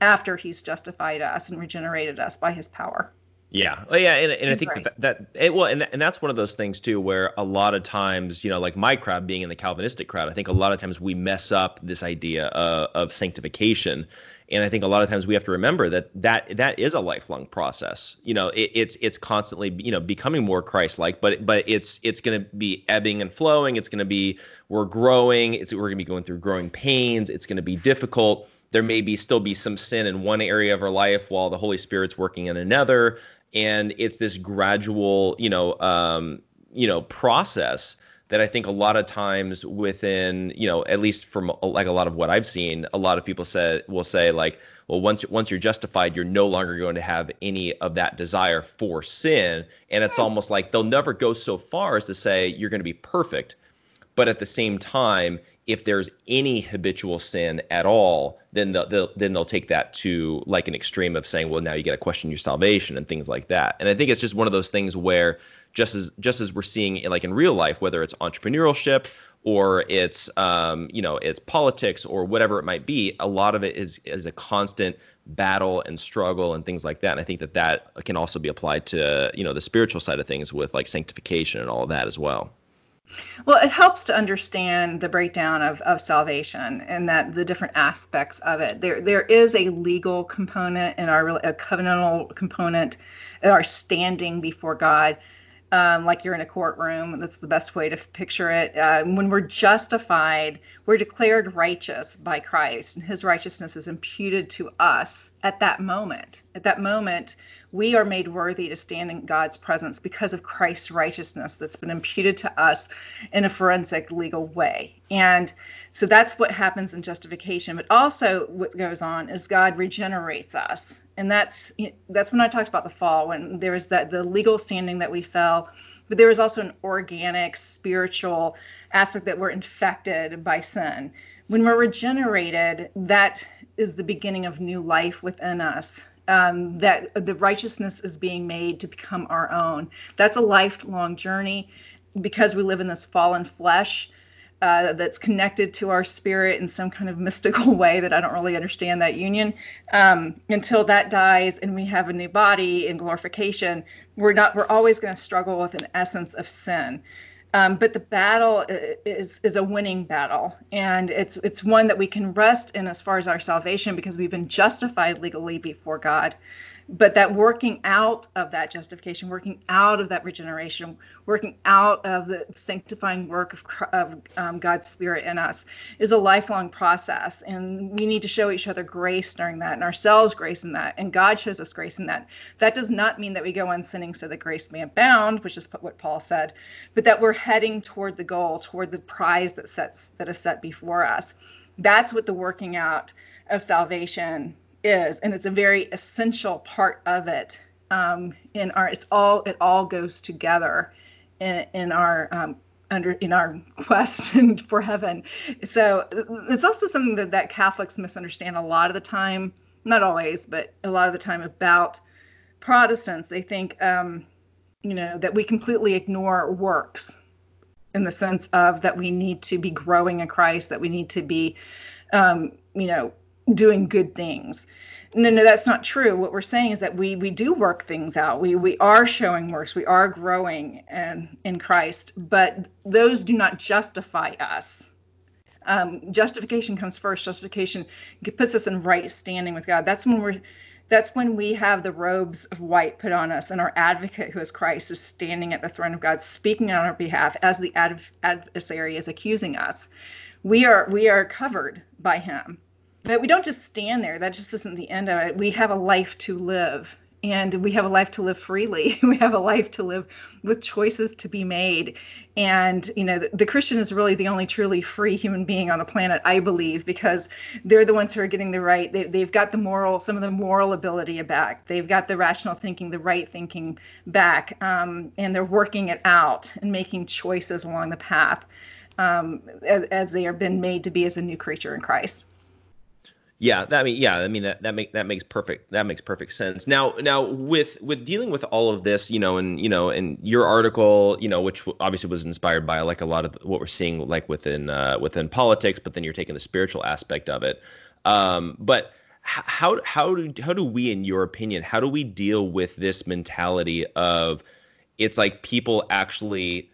after he's justified us and regenerated us by his power. Yeah, well, yeah, and, and I think that, that it, well, and and that's one of those things too, where a lot of times, you know, like my crowd being in the Calvinistic crowd, I think a lot of times we mess up this idea uh, of sanctification, and I think a lot of times we have to remember that that that is a lifelong process. You know, it, it's it's constantly you know becoming more Christ-like, but but it's it's going to be ebbing and flowing. It's going to be we're growing. It's we're going to be going through growing pains. It's going to be difficult. There may be still be some sin in one area of our life while the Holy Spirit's working in another. And it's this gradual you know um, you know process that I think a lot of times within you know at least from like a lot of what I've seen a lot of people say will say like well once once you're justified you're no longer going to have any of that desire for sin. And it's almost like they'll never go so far as to say you're going to be perfect. But at the same time if there's any habitual sin at all, then they'll, they'll, then they'll take that to like an extreme of saying, well, now you got to question your salvation and things like that. And I think it's just one of those things where just as just as we're seeing like in real life, whether it's entrepreneurship or it's um, you know it's politics or whatever it might be, a lot of it is is a constant battle and struggle and things like that. And I think that that can also be applied to you know the spiritual side of things with like sanctification and all of that as well. Well, it helps to understand the breakdown of, of salvation and that the different aspects of it. There, there is a legal component and our a covenantal component, our standing before God, um, like you're in a courtroom. That's the best way to picture it. Uh, when we're justified, we're declared righteous by Christ, and His righteousness is imputed to us at that moment. At that moment, we are made worthy to stand in God's presence because of Christ's righteousness that's been imputed to us in a forensic legal way. And so that's what happens in justification. But also what goes on is God regenerates us. And that's that's when I talked about the fall, when there was that the legal standing that we fell, but there is also an organic spiritual aspect that we're infected by sin. When we're regenerated, that is the beginning of new life within us um, that the righteousness is being made to become our own. That's a lifelong journey because we live in this fallen flesh. Uh, that's connected to our spirit in some kind of mystical way that I don't really understand that union. Um, until that dies and we have a new body in glorification, we're not. We're always going to struggle with an essence of sin. Um, but the battle is is a winning battle, and it's it's one that we can rest in as far as our salvation because we've been justified legally before God but that working out of that justification, working out of that regeneration, working out of the sanctifying work of, of um, God's Spirit in us is a lifelong process. And we need to show each other grace during that and ourselves grace in that. And God shows us grace in that. That does not mean that we go on sinning so that grace may abound, which is what Paul said, but that we're heading toward the goal, toward the prize that sets that is set before us. That's what the working out of salvation is, and it's a very essential part of it. Um, in our, it's all it all goes together in, in our um, under in our quest for heaven. So it's also something that that Catholics misunderstand a lot of the time. Not always, but a lot of the time about Protestants. They think, um, you know, that we completely ignore works in the sense of that we need to be growing in Christ, that we need to be, um, you know, doing good things. No, no, that's not true. What we're saying is that we we do work things out. We we are showing works. We are growing in in Christ, but those do not justify us. Um, justification comes first. Justification puts us in right standing with God. That's when we're that's when we have the robes of white put on us and our advocate who is christ is standing at the throne of god speaking on our behalf as the adversary is accusing us we are we are covered by him but we don't just stand there. That just isn't the end of it. We have a life to live, and we have a life to live freely. we have a life to live with choices to be made. And, you know, the, the, Christian is really the only truly free human being on the planet, I believe, because they're the ones who are getting the right. They, they've got the moral, some of the moral ability back. They've got the rational thinking, the right thinking back, um, and they're working it out and making choices along the path um, as, as they are been made to be as a new creature in Christ. Yeah, that, I mean, yeah, I mean that that make that makes perfect that makes perfect sense. Now, now with with dealing with all of this, you know, and you know, and your article, you know, which obviously was inspired by like a lot of what we're seeing like within uh, within politics, but then you're taking the spiritual aspect of it. Um, but how how do how do we, in your opinion, how do we deal with this mentality of it's like people actually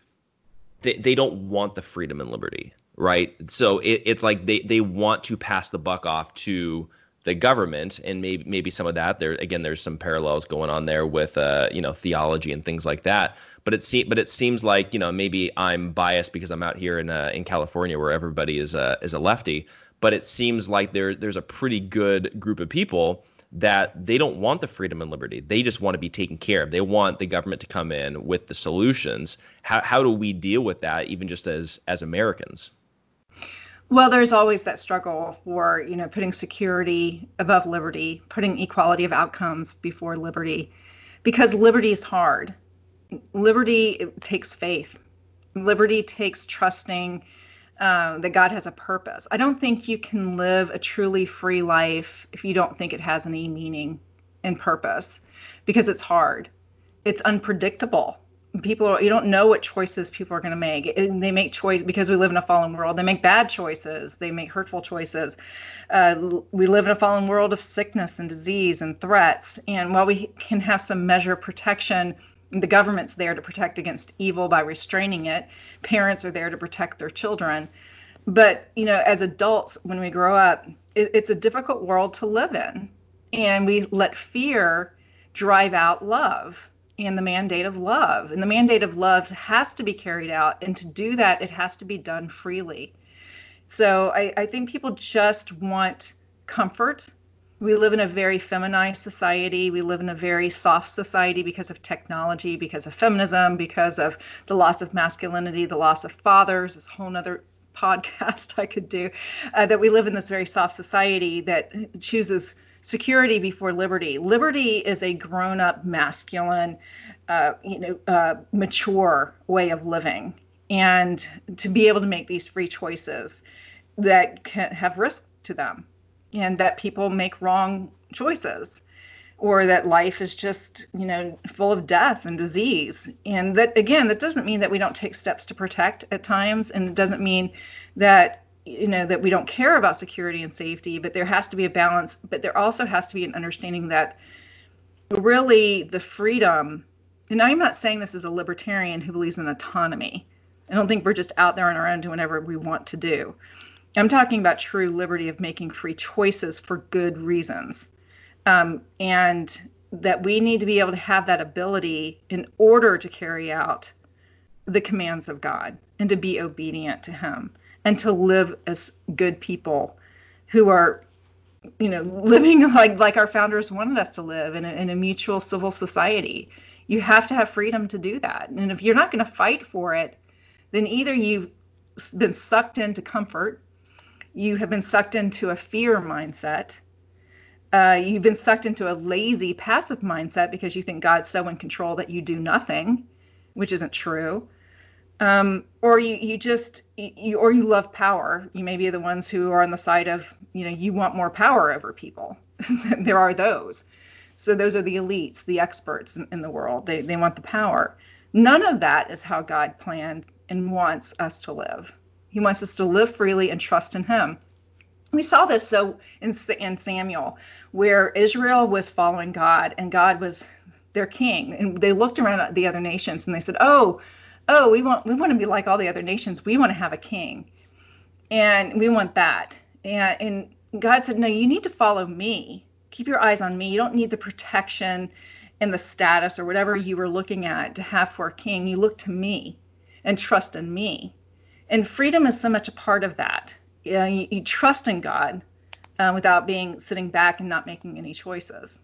they, they don't want the freedom and liberty right? So it, it's like they they want to pass the buck off to the government, and maybe maybe some of that there again. There's some parallels going on there with uh, you know theology and things like that. But it se- but it seems like you know maybe I'm biased because I'm out here in uh, in California where everybody is a is a lefty. But it seems like there there's a pretty good group of people that they don't want the freedom and liberty. They just want to be taken care of. They want the government to come in with the solutions. How how do we deal with that, even just as as Americans? Well, there's always that struggle for, you know, putting security above liberty, putting equality of outcomes before liberty, because liberty is hard. Liberty takes faith. Liberty takes trusting uh, that God has a purpose. I don't think you can live a truly free life if you don't think it has any meaning and purpose because it's hard. It's unpredictable. People, are, you don't know what choices people are going to make. And they make choice because we live in a fallen world. They make bad choices. They make hurtful choices. Uh, we live in a fallen world of sickness and disease and threats. And while we can have some measure of protection the government's there to protect against evil by restraining it parents are there to protect their children but you know as adults when we grow up it, it's a difficult world to live in and we let fear drive out love and the mandate of love and the mandate of love has to be carried out and to do that it has to be done freely so i, I think people just want comfort we live in a very feminized society. We live in a very soft society because of technology, because of feminism, because of the loss of masculinity, the loss of fathers. This whole other podcast I could do. Uh, that we live in this very soft society that chooses security before liberty. Liberty is a grown-up, masculine, uh, you know, uh, mature way of living, and to be able to make these free choices that can have risk to them and that people make wrong choices or that life is just you know full of death and disease. And that again that doesn't mean that we don't take steps to protect at times. And it doesn't mean that you know that we don't care about security and safety but there has to be a balance but there also has to be an understanding that really the freedom and i'm not saying this as a libertarian who believes in autonomy. I don't think we're just out there on our own doing whatever we want to do. I'm talking about true liberty of making free choices for good reasons. Um, and that we need to be able to have that ability in order to carry out the commands of God and to be obedient to Him and to live as good people who are, you know, living like like our founders wanted us to live in a, in a mutual civil society. You have to have freedom to do that. And if you're not going to fight for it, then either you've been sucked into comfort you have been sucked into a fear mindset. Uh, you've been sucked into a lazy, passive mindset because you think God's so in control that you do nothing, which isn't true. Um, or you, you just you, or you love power. You may be the ones who are on the side of you know you want more power over people. there are those. So those are the elites, the experts in, in the world. They they want the power. None of that is how God planned and wants us to live. He wants us to live freely and trust in Him. We saw this so in, in Samuel, where Israel was following God and God was their king, and they looked around at the other nations and they said, "Oh, oh, we want we want to be like all the other nations. We want to have a king, and we want that." And, and God said, "No, you need to follow me. Keep your eyes on me. You don't need the protection." and the status or whatever you were looking at to have for a king, you look to me and trust in me and freedom is so much a part of that. You, know, you, you trust in God uh, without being sitting back and not making any choices.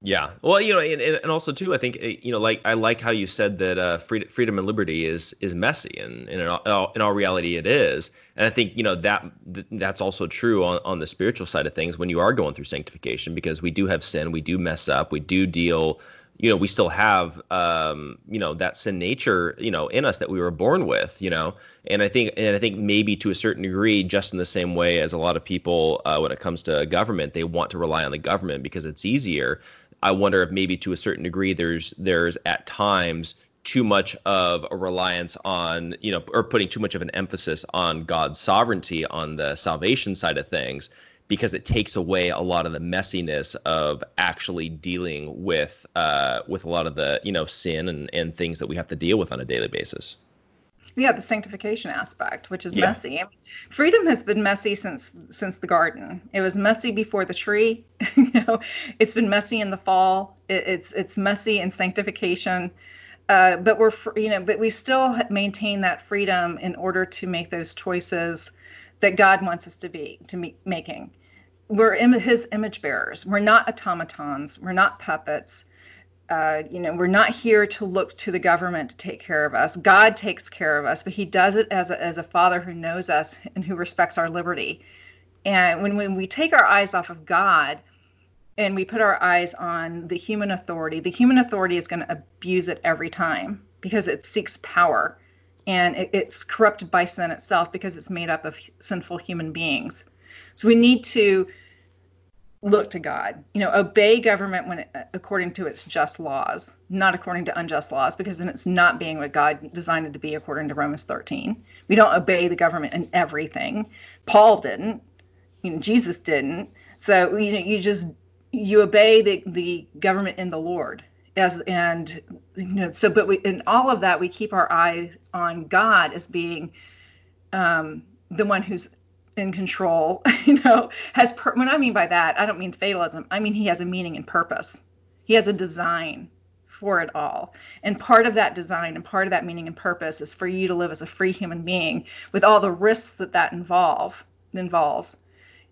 Yeah. Well, you know, and, and also too, I think eh, you know, like I like how you said that uh, freedom, freedom and liberty is is messy, and, and in all, in all reality, it is. And I think you know that that's also true on on the spiritual side of things when you are going through sanctification, because we do have sin, we do mess up, we do deal you know we still have um, you know that sin nature you know in us that we were born with you know and i think and i think maybe to a certain degree just in the same way as a lot of people uh, when it comes to government they want to rely on the government because it's easier i wonder if maybe to a certain degree there's there's at times too much of a reliance on you know or putting too much of an emphasis on god's sovereignty on the salvation side of things because it takes away a lot of the messiness of actually dealing with uh, with a lot of the you know sin and, and things that we have to deal with on a daily basis. Yeah, the sanctification aspect, which is yeah. messy. Freedom has been messy since since the garden. It was messy before the tree. you know, it's been messy in the fall. It, it's it's messy in sanctification. Uh, but we're you know, but we still maintain that freedom in order to make those choices that God wants us to be to be making. We're Im- His image bearers. We're not automatons. We're not puppets. Uh, you know, we're not here to look to the government to take care of us. God takes care of us, but He does it as a, as a Father who knows us and who respects our liberty. And when, when we take our eyes off of God and we put our eyes on the human authority, the human authority is going to abuse it every time because it seeks power and it, it's corrupted by sin itself because it's made up of sinful human beings. So we need to look to God. You know, obey government when it, according to its just laws, not according to unjust laws, because then it's not being what God designed it to be according to Romans 13. We don't obey the government in everything. Paul didn't. You know, Jesus didn't. So you know, you just you obey the the government in the Lord. As and you know, so but we in all of that we keep our eye on God as being um, the one who's in control, you know, has per- when I mean by that, I don't mean fatalism. I mean he has a meaning and purpose. He has a design for it all. And part of that design and part of that meaning and purpose is for you to live as a free human being with all the risks that that involve involves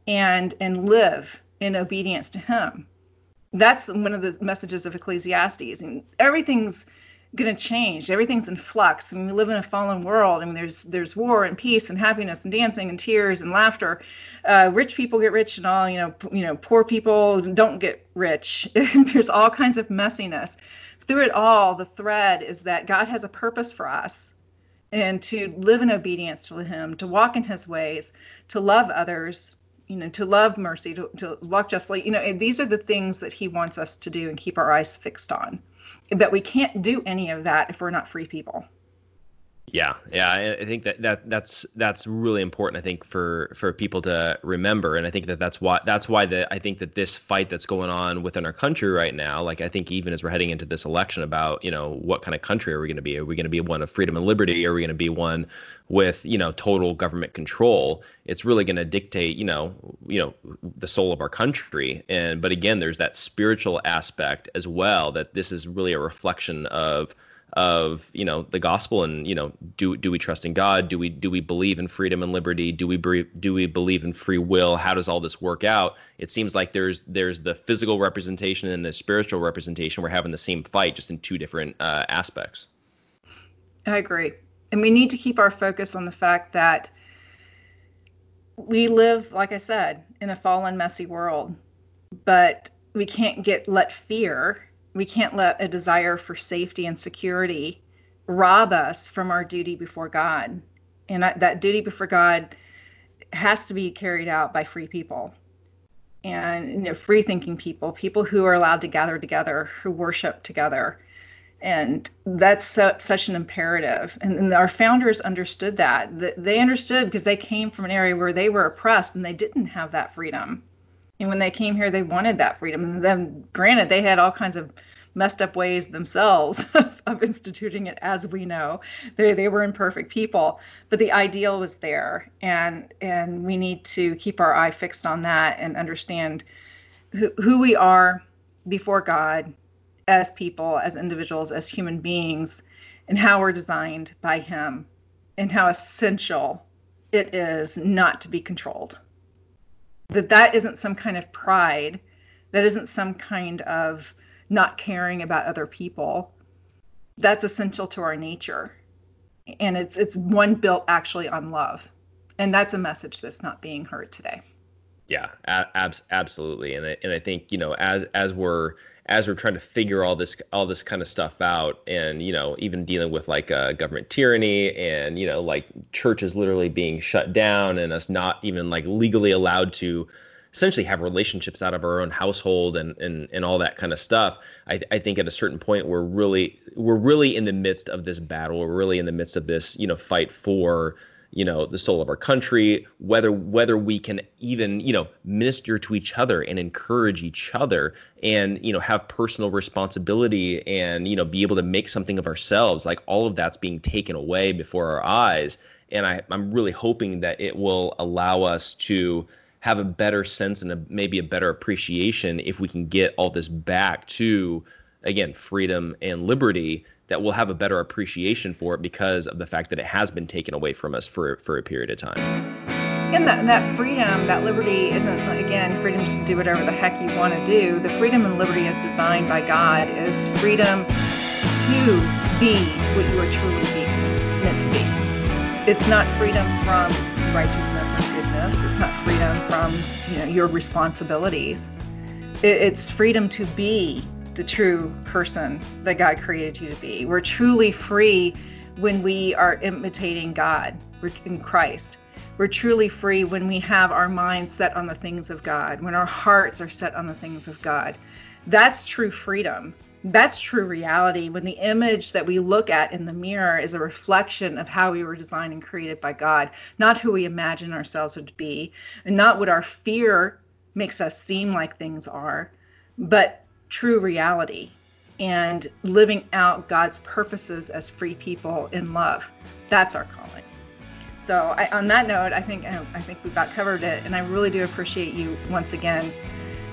and and live in obedience to him. That's one of the messages of Ecclesiastes. And everything's going to change. Everything's in flux. I mean, we live in a fallen world. I mean, there's there's war and peace and happiness and dancing and tears and laughter. Uh, rich people get rich and all. You know, p- you know, poor people don't get rich. there's all kinds of messiness. Through it all, the thread is that God has a purpose for us, and to live in obedience to Him, to walk in His ways, to love others. You know, to love mercy, to, to walk justly. You know, these are the things that He wants us to do and keep our eyes fixed on but we can't do any of that if we're not free people. Yeah, yeah, I think that, that that's that's really important. I think for for people to remember, and I think that that's why that's why the I think that this fight that's going on within our country right now, like I think even as we're heading into this election about you know what kind of country are we going to be? Are we going to be one of freedom and liberty? Are we going to be one with you know total government control? It's really going to dictate you know you know the soul of our country. And but again, there's that spiritual aspect as well. That this is really a reflection of of you know the gospel and you know do do we trust in God? Do we do we believe in freedom and liberty? Do we do we believe in free will? How does all this work out? It seems like there's there's the physical representation and the spiritual representation. We're having the same fight just in two different uh, aspects. I agree. And we need to keep our focus on the fact that we live like I said in a fallen messy world but we can't get let fear we can't let a desire for safety and security rob us from our duty before God. And that duty before God has to be carried out by free people and you know, free thinking people, people who are allowed to gather together, who worship together. And that's so, such an imperative. And, and our founders understood that. They understood because they came from an area where they were oppressed and they didn't have that freedom and when they came here they wanted that freedom. And then granted they had all kinds of messed up ways themselves of, of, instituting it as we know. They, they were imperfect people but the ideal was there. And and we need to keep our eye fixed on that and understand who, who we are before god as people as individuals as human beings and how we're designed by him and how essential it is not to be controlled that that isn't some kind of pride that isn't some kind of not caring about other people. That's essential to our nature. And it's it's one built actually on love. And that's a message that's not being heard today yeah abs- absolutely. And I, and I think you know as as we're as we're trying to figure all this all this kind of stuff out and you know even dealing with like uh, government tyranny and you know like churches literally being shut down and us not even like legally allowed to essentially have relationships out of our own household and and, and all that kind of stuff I, I think at a certain point we're really we're really in the midst of this battle. We're really in the midst of this you know fight for you know the soul of our country whether whether we can even you know minister to each other and encourage each other and you know have personal responsibility and you know be able to make something of ourselves. Like all of that's being taken away before our eyes. And I, i'm really hoping that it will allow us to have a better sense and a, maybe a better appreciation if we can get all this back to again freedom and liberty that we'll have a better appreciation for it because of the fact that it has been taken away from us for for a period of time. And that, that freedom, that liberty isn't, again, freedom just to do whatever the heck you want to do. The freedom and liberty is designed by God is freedom to be what you are truly be, meant to be. It's not freedom from righteousness or goodness. It's not freedom from you know, your responsibilities. It, it's freedom to be the true person that God created you to be. We're truly free when we are imitating God in Christ. We're truly free when we have our minds set on the things of God, when our hearts are set on the things of God. That's true freedom. That's true reality when the image that we look at in the mirror is a reflection of how we were designed and created by God, not who we imagine ourselves to be, and not what our fear makes us seem like things are, but true reality and living out God's purposes as free people in love. That's our calling. So, I, on that note, I think um, I think we've about covered it, and I really do appreciate you once again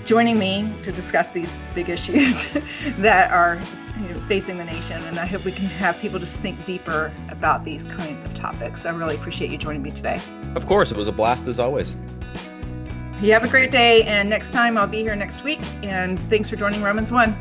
joining me to discuss these big issues that are you know, facing the nation. And I hope we can have people just think deeper about these kind of topics. I really appreciate you joining me today. Of course, it was a blast as always. You have a great day, and next time I'll be here next week. And thanks for joining Romans 1.